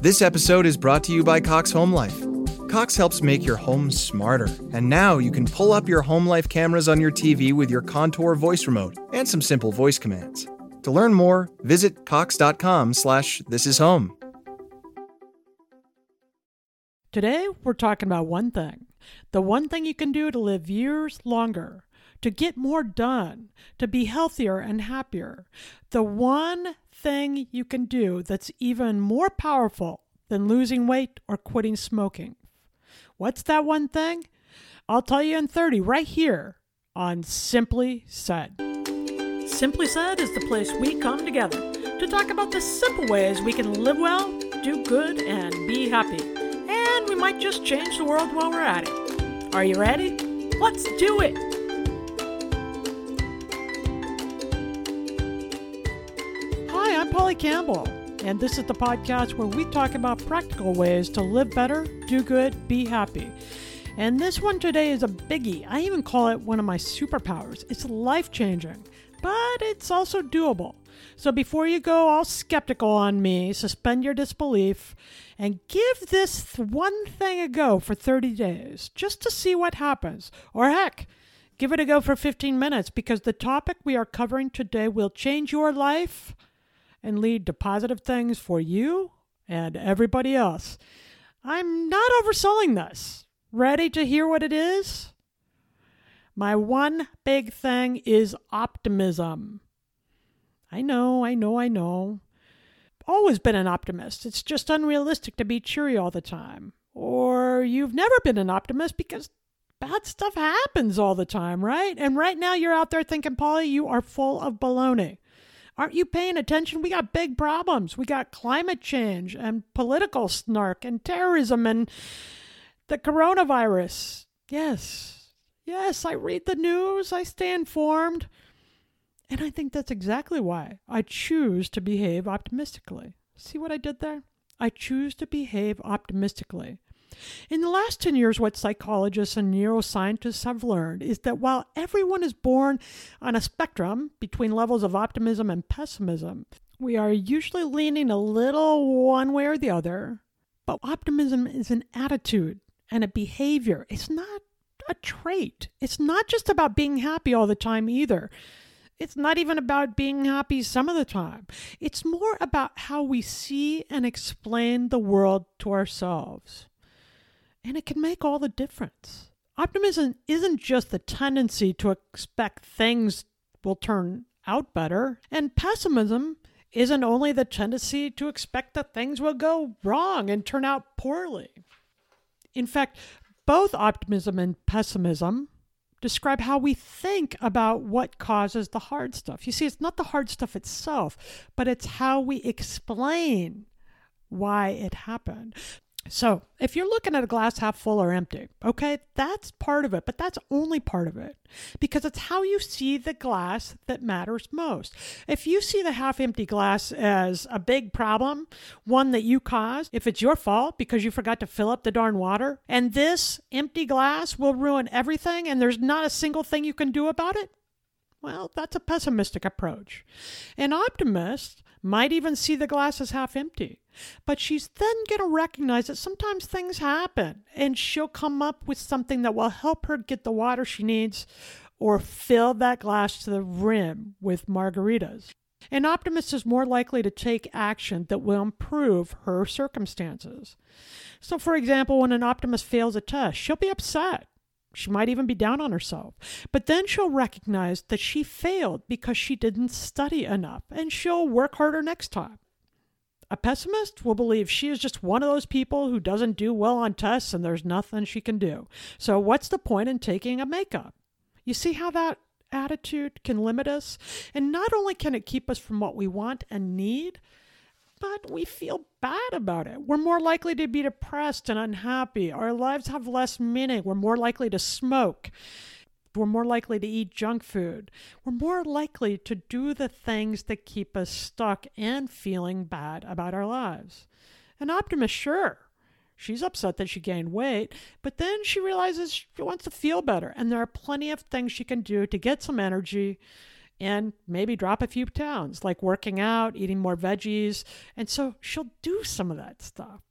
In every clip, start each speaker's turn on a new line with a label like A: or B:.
A: This episode is brought to you by Cox Home Life. Cox helps make your home smarter, and now you can pull up your home life cameras on your TV with your Contour voice remote and some simple voice commands. To learn more, visit cox.com/slash this is home.
B: Today, we're talking about one thing the one thing you can do to live years longer, to get more done, to be healthier and happier. The one thing you can do that's even more powerful than losing weight or quitting smoking. What's that one thing? I'll tell you in 30 right here on Simply Said. Simply Said is the place we come together to talk about the simple ways we can live well, do good, and be happy. And we might just change the world while we're at it. Are you ready? Let's do it! Hi, Campbell, and this is the podcast where we talk about practical ways to live better, do good, be happy. And this one today is a biggie. I even call it one of my superpowers. It's life changing, but it's also doable. So before you go all skeptical on me, suspend your disbelief and give this one thing a go for 30 days just to see what happens. Or heck, give it a go for 15 minutes because the topic we are covering today will change your life and lead to positive things for you and everybody else. I'm not overselling this. Ready to hear what it is? My one big thing is optimism. I know, I know, I know. Always been an optimist. It's just unrealistic to be cheery all the time. Or you've never been an optimist because bad stuff happens all the time, right? And right now you're out there thinking, Polly, you are full of baloney. Aren't you paying attention? We got big problems. We got climate change and political snark and terrorism and the coronavirus. Yes, yes, I read the news, I stay informed. And I think that's exactly why I choose to behave optimistically. See what I did there? I choose to behave optimistically. In the last 10 years, what psychologists and neuroscientists have learned is that while everyone is born on a spectrum between levels of optimism and pessimism, we are usually leaning a little one way or the other. But optimism is an attitude and a behavior, it's not a trait. It's not just about being happy all the time either. It's not even about being happy some of the time. It's more about how we see and explain the world to ourselves. And it can make all the difference. Optimism isn't just the tendency to expect things will turn out better, and pessimism isn't only the tendency to expect that things will go wrong and turn out poorly. In fact, both optimism and pessimism describe how we think about what causes the hard stuff. You see, it's not the hard stuff itself, but it's how we explain why it happened. So, if you're looking at a glass half full or empty, okay, that's part of it, but that's only part of it because it's how you see the glass that matters most. If you see the half empty glass as a big problem, one that you caused, if it's your fault because you forgot to fill up the darn water, and this empty glass will ruin everything and there's not a single thing you can do about it, well, that's a pessimistic approach. An optimist might even see the glass as half empty. But she's then going to recognize that sometimes things happen and she'll come up with something that will help her get the water she needs or fill that glass to the rim with margaritas. An optimist is more likely to take action that will improve her circumstances. So, for example, when an optimist fails a test, she'll be upset. She might even be down on herself. But then she'll recognize that she failed because she didn't study enough and she'll work harder next time. A pessimist will believe she is just one of those people who doesn't do well on tests and there's nothing she can do. So, what's the point in taking a makeup? You see how that attitude can limit us? And not only can it keep us from what we want and need, but we feel bad about it. We're more likely to be depressed and unhappy. Our lives have less meaning. We're more likely to smoke. We're more likely to eat junk food. We're more likely to do the things that keep us stuck and feeling bad about our lives. An optimist, sure. She's upset that she gained weight, but then she realizes she wants to feel better, and there are plenty of things she can do to get some energy and maybe drop a few pounds, like working out, eating more veggies, and so she'll do some of that stuff.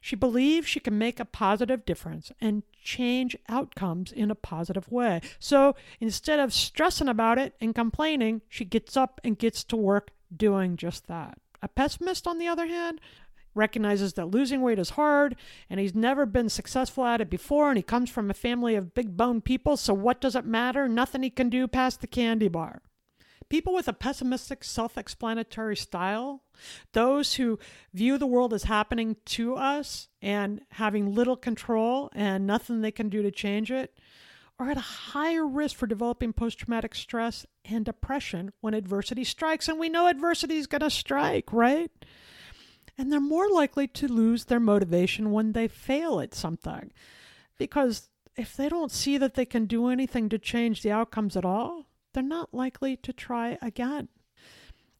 B: She believes she can make a positive difference and change outcomes in a positive way. So instead of stressing about it and complaining, she gets up and gets to work doing just that. A pessimist, on the other hand, recognizes that losing weight is hard and he's never been successful at it before and he comes from a family of big bone people, so what does it matter? Nothing he can do past the candy bar. People with a pessimistic, self explanatory style, those who view the world as happening to us and having little control and nothing they can do to change it, are at a higher risk for developing post traumatic stress and depression when adversity strikes. And we know adversity is going to strike, right? And they're more likely to lose their motivation when they fail at something. Because if they don't see that they can do anything to change the outcomes at all, they're not likely to try again.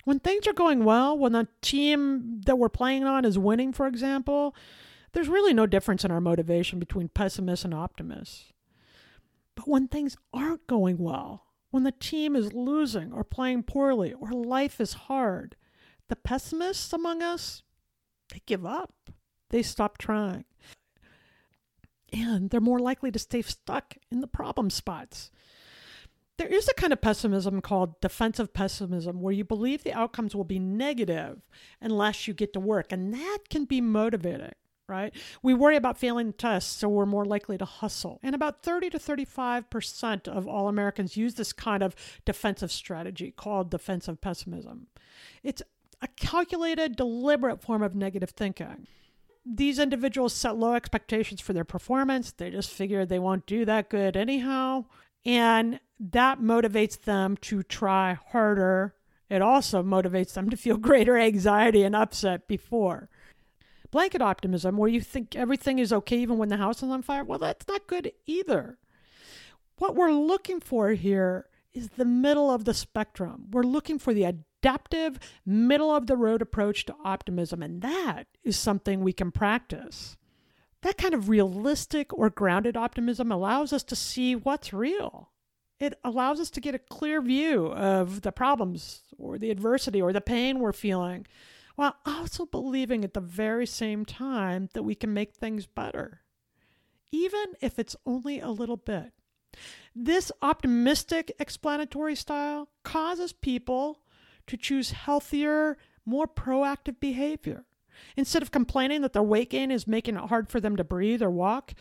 B: When things are going well, when the team that we're playing on is winning, for example, there's really no difference in our motivation between pessimists and optimists. But when things aren't going well, when the team is losing or playing poorly or life is hard, the pessimists among us, they give up. They stop trying. And they're more likely to stay stuck in the problem spots. There is a kind of pessimism called defensive pessimism where you believe the outcomes will be negative unless you get to work, and that can be motivating. Right? We worry about failing tests, so we're more likely to hustle. And about 30 to 35% of all Americans use this kind of defensive strategy called defensive pessimism. It's a calculated, deliberate form of negative thinking these individuals set low expectations for their performance. They just figure they won't do that good anyhow. And that motivates them to try harder. It also motivates them to feel greater anxiety and upset before. Blanket optimism, where you think everything is okay even when the house is on fire, well, that's not good either. What we're looking for here is the middle of the spectrum. We're looking for the adaptive, middle of the road approach to optimism, and that is something we can practice. That kind of realistic or grounded optimism allows us to see what's real. It allows us to get a clear view of the problems or the adversity or the pain we're feeling, while also believing at the very same time that we can make things better, even if it's only a little bit. This optimistic explanatory style causes people to choose healthier, more proactive behavior. Instead of complaining that their weight gain is making it hard for them to breathe or walk,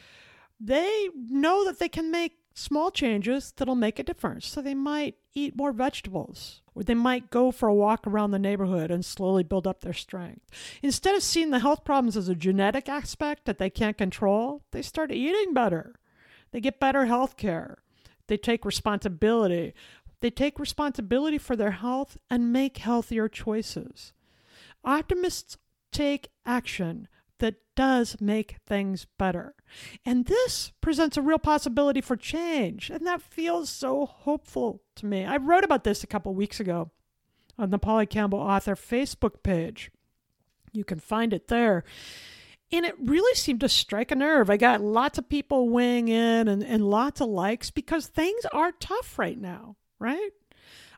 B: they know that they can make small changes that'll make a difference. So they might eat more vegetables, or they might go for a walk around the neighborhood and slowly build up their strength. Instead of seeing the health problems as a genetic aspect that they can't control, they start eating better. They get better health care. They take responsibility. They take responsibility for their health and make healthier choices. Optimists take action that does make things better. And this presents a real possibility for change, and that feels so hopeful to me. I wrote about this a couple weeks ago on the Polly Campbell author Facebook page. You can find it there. And it really seemed to strike a nerve. I got lots of people weighing in and, and lots of likes because things are tough right now, right?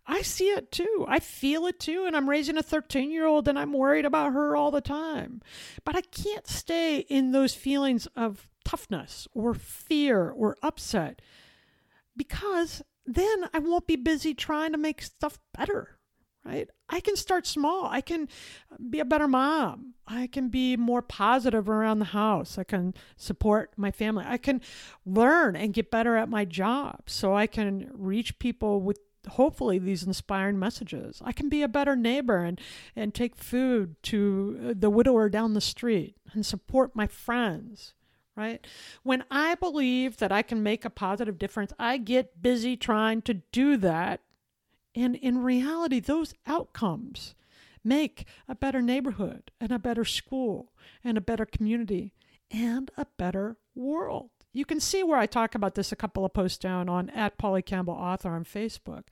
B: I see it too. I feel it too. And I'm raising a 13 year old and I'm worried about her all the time. But I can't stay in those feelings of toughness or fear or upset because then I won't be busy trying to make stuff better. Right? I can start small. I can be a better mom. I can be more positive around the house. I can support my family. I can learn and get better at my job so I can reach people with hopefully these inspiring messages. I can be a better neighbor and, and take food to uh, the widower down the street and support my friends, right? When I believe that I can make a positive difference, I get busy trying to do that. And in reality, those outcomes make a better neighborhood and a better school and a better community and a better world. You can see where I talk about this a couple of posts down on at Polly Campbell author on Facebook.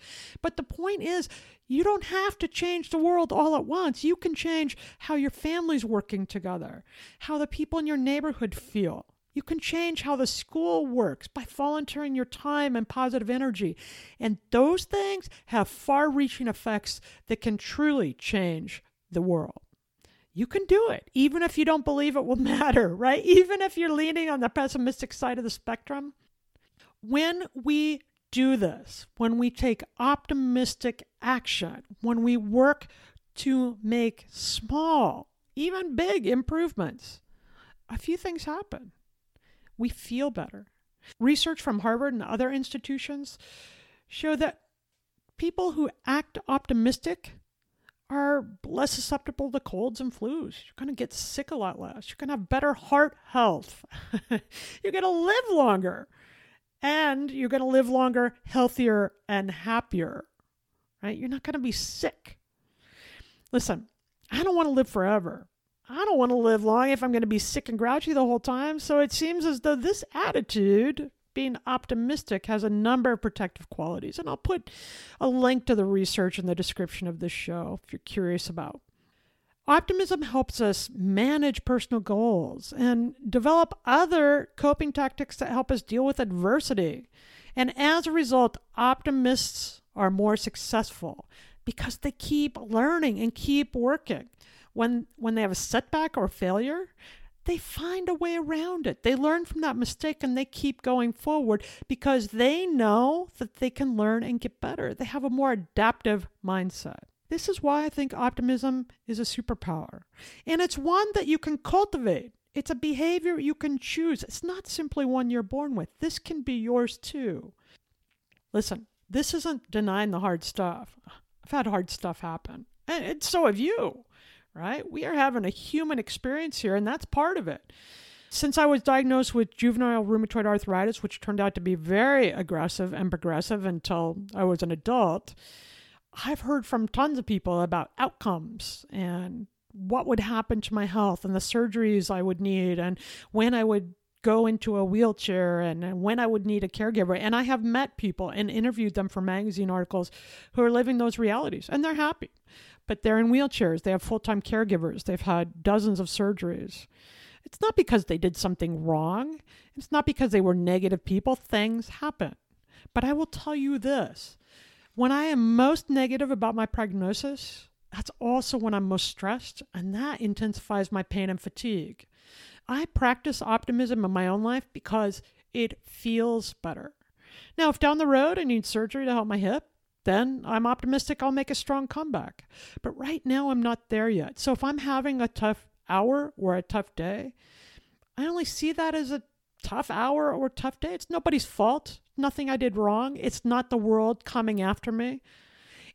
B: But the point is, you don't have to change the world all at once. You can change how your family's working together, how the people in your neighborhood feel. You can change how the school works by volunteering your time and positive energy. And those things have far reaching effects that can truly change the world you can do it, even if you don't believe it will matter, right? Even if you're leaning on the pessimistic side of the spectrum. When we do this, when we take optimistic action, when we work to make small, even big improvements, a few things happen. We feel better. Research from Harvard and other institutions show that people who act optimistic are less susceptible to colds and flus. You're going to get sick a lot less. You're going to have better heart health. you're going to live longer. And you're going to live longer, healthier, and happier. Right? You're not going to be sick. Listen, I don't want to live forever. I don't want to live long if I'm going to be sick and grouchy the whole time. So it seems as though this attitude being optimistic has a number of protective qualities. And I'll put a link to the research in the description of this show if you're curious about. Optimism helps us manage personal goals and develop other coping tactics that help us deal with adversity. And as a result, optimists are more successful because they keep learning and keep working. When, when they have a setback or failure, they find a way around it. They learn from that mistake and they keep going forward because they know that they can learn and get better. They have a more adaptive mindset. This is why I think optimism is a superpower. And it's one that you can cultivate. It's a behavior you can choose. It's not simply one you're born with. This can be yours too. Listen, this isn't denying the hard stuff. I've had hard stuff happen, and so have you right? We are having a human experience here, and that's part of it. Since I was diagnosed with juvenile rheumatoid arthritis, which turned out to be very aggressive and progressive until I was an adult, I've heard from tons of people about outcomes and what would happen to my health and the surgeries I would need and when I would go into a wheelchair and, when I would need a caregiver. And I have met people and interviewed them for magazine articles who are living those realities and they're happy but they're in wheelchairs. They have full time caregivers. They've had dozens of surgeries. It's not because they did something wrong. It's not because they were negative people. Things happen. But I will tell you this when I am most negative about my prognosis, that's also when I'm most stressed, and that intensifies my pain and fatigue. I practice optimism in my own life because it feels better. Now, if down the road I need surgery to help my hip, then I'm optimistic I'll make a strong comeback. But right now, I'm not there yet. So if I'm having a tough hour or a tough day, I only see that as a tough hour or tough day. It's nobody's fault. Nothing I did wrong. It's not the world coming after me.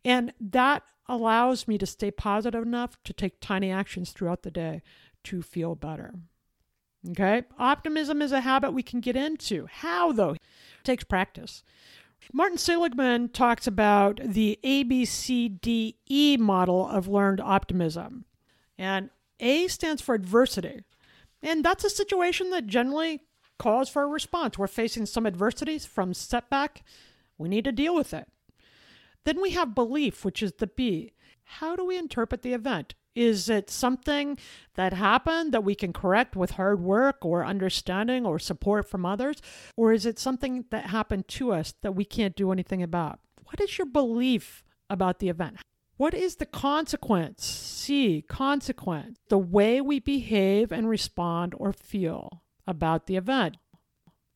B: And that allows me to stay positive enough to take tiny actions throughout the day to feel better. Okay? Optimism is a habit we can get into. How, though? It takes practice. Martin Seligman talks about the ABCDE model of learned optimism. And A stands for adversity. And that's a situation that generally calls for a response. We're facing some adversities from setback. We need to deal with it. Then we have belief, which is the B. How do we interpret the event? Is it something that happened that we can correct with hard work or understanding or support from others? Or is it something that happened to us that we can't do anything about? What is your belief about the event? What is the consequence? C, consequence. The way we behave and respond or feel about the event.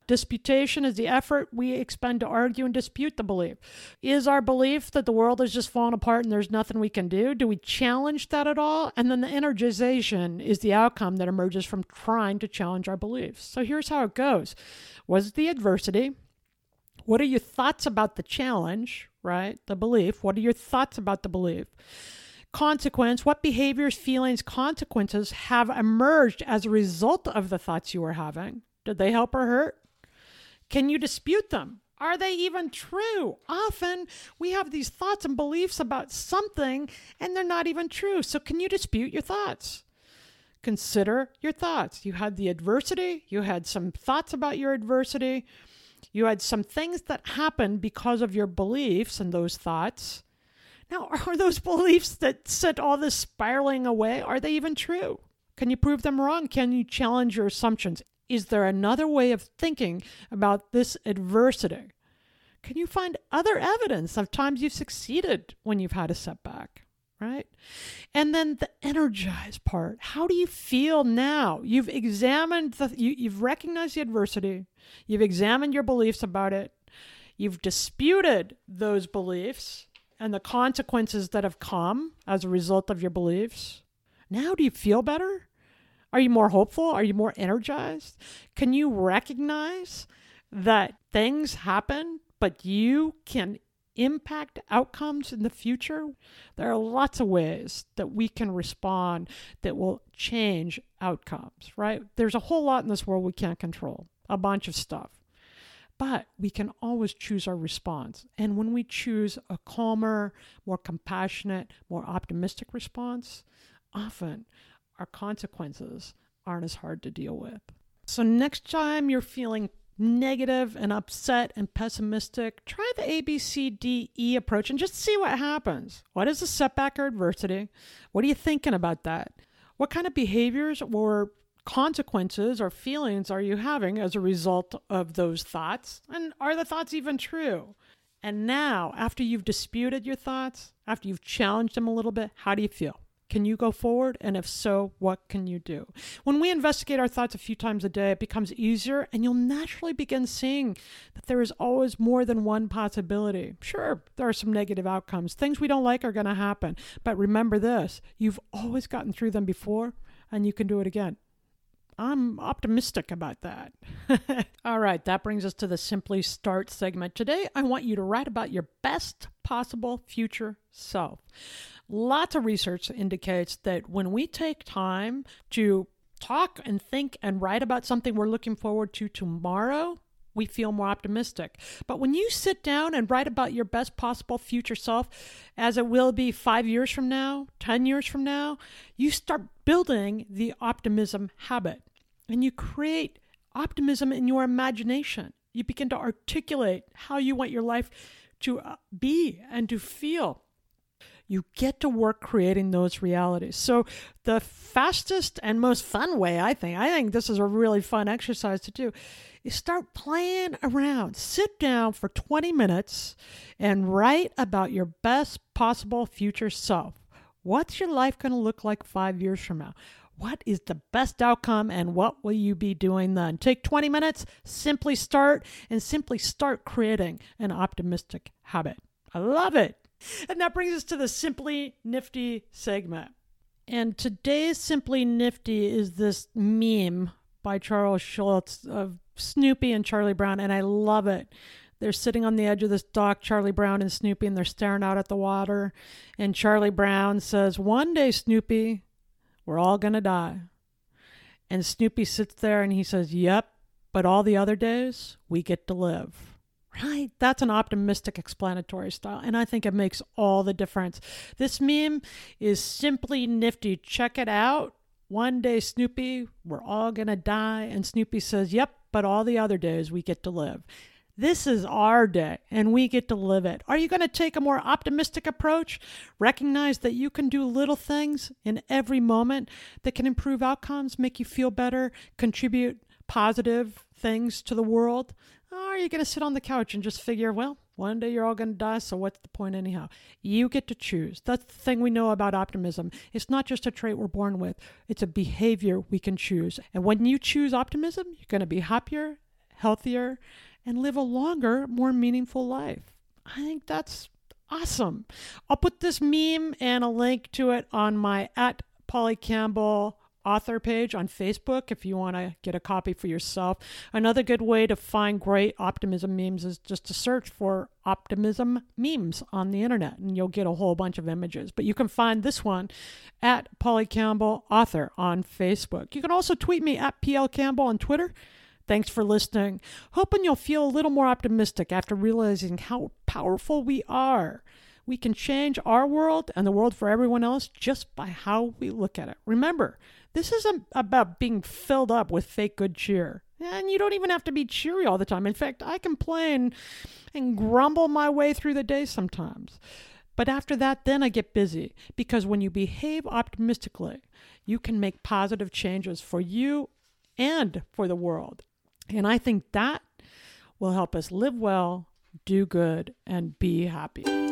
B: Disputation is the effort we expend to argue and dispute the belief. Is our belief that the world is just falling apart and there's nothing we can do? Do we challenge that at all? And then the energization is the outcome that emerges from trying to challenge our beliefs. So here's how it goes Was it the adversity? What are your thoughts about the challenge, right? The belief. What are your thoughts about the belief? consequence, what behaviors, feelings, consequences have emerged as a result of the thoughts you were having? Did they help or hurt? Can you dispute them? Are they even true? Often we have these thoughts and beliefs about something and they're not even true. So, can you dispute your thoughts? Consider your thoughts. You had the adversity, you had some thoughts about your adversity, you had some things that happened because of your beliefs and those thoughts. Now, are those beliefs that sent all this spiraling away, are they even true? Can you prove them wrong? Can you challenge your assumptions? Is there another way of thinking about this adversity? Can you find other evidence of times you've succeeded when you've had a setback? Right? And then the energized part. How do you feel now? You've examined the, you, you've recognized the adversity, you've examined your beliefs about it, you've disputed those beliefs and the consequences that have come as a result of your beliefs. Now, do you feel better? Are you more hopeful? Are you more energized? Can you recognize that things happen, but you can impact outcomes in the future? There are lots of ways that we can respond that will change outcomes, right? There's a whole lot in this world we can't control, a bunch of stuff. But we can always choose our response. And when we choose a calmer, more compassionate, more optimistic response, often our consequences aren't as hard to deal with. So, next time you're feeling negative and upset and pessimistic, try the ABCDE approach and just see what happens. What is a setback or adversity? What are you thinking about that? What kind of behaviors or consequences or feelings are you having as a result of those thoughts? And are the thoughts even true? And now, after you've disputed your thoughts, after you've challenged them a little bit, how do you feel? Can you go forward? And if so, what can you do? When we investigate our thoughts a few times a day, it becomes easier, and you'll naturally begin seeing that there is always more than one possibility. Sure, there are some negative outcomes. Things we don't like are going to happen. But remember this you've always gotten through them before, and you can do it again. I'm optimistic about that. All right, that brings us to the Simply Start segment. Today, I want you to write about your best possible future self. Lots of research indicates that when we take time to talk and think and write about something we're looking forward to tomorrow, we feel more optimistic. But when you sit down and write about your best possible future self, as it will be five years from now, 10 years from now, you start building the optimism habit and you create optimism in your imagination. You begin to articulate how you want your life to uh, be and to feel you get to work creating those realities. So, the fastest and most fun way, I think, I think this is a really fun exercise to do, is start playing around. Sit down for 20 minutes and write about your best possible future self. What's your life going to look like five years from now? What is the best outcome and what will you be doing then? Take 20 minutes, simply start, and simply start creating an optimistic habit. I love it. And that brings us to the Simply Nifty segment. And today's Simply Nifty is this meme by Charles Schulz of Snoopy and Charlie Brown, and I love it. They're sitting on the edge of this dock, Charlie Brown and Snoopy, and they're staring out at the water. And Charlie Brown says, One day, Snoopy, we're all going to die. And Snoopy sits there and he says, Yep, but all the other days, we get to live right? That's an optimistic explanatory style. And I think it makes all the difference. This meme is simply nifty. Check it out. One day, Snoopy, we're all going to die. And Snoopy says, Yep, but all the other days we get to live. This is our day and we get to live it. Are you going to take a more optimistic approach? Recognize that you can do little things in every moment that can improve outcomes, make you feel better, contribute positive things to the world? Or are you going to sit on the couch and just figure, well, one day you're all going to die, so what's the point anyhow? You get to choose. That's the thing we know about optimism. It's not just a trait we're born with, it's a behavior we can choose. And when you choose optimism, you're going to be happier, healthier, and live a longer, more meaningful life. I think that's awesome. I'll put this meme and a link to it on my at Polly Campbell author page on Facebook if you want to get a copy for yourself. Another good way to find great optimism memes is just to search for optimism memes on the internet and you'll get a whole bunch of images. But you can find this one at Polly Campbell author on Facebook. You can also tweet me at PL Campbell on Twitter. Thanks for listening. Hoping you'll feel a little more optimistic after realizing how powerful we are. We can change our world and the world for everyone else just by how we look at it. Remember, this isn't about being filled up with fake good cheer. And you don't even have to be cheery all the time. In fact, I complain and grumble my way through the day sometimes. But after that, then I get busy because when you behave optimistically, you can make positive changes for you and for the world. And I think that will help us live well, do good, and be happy.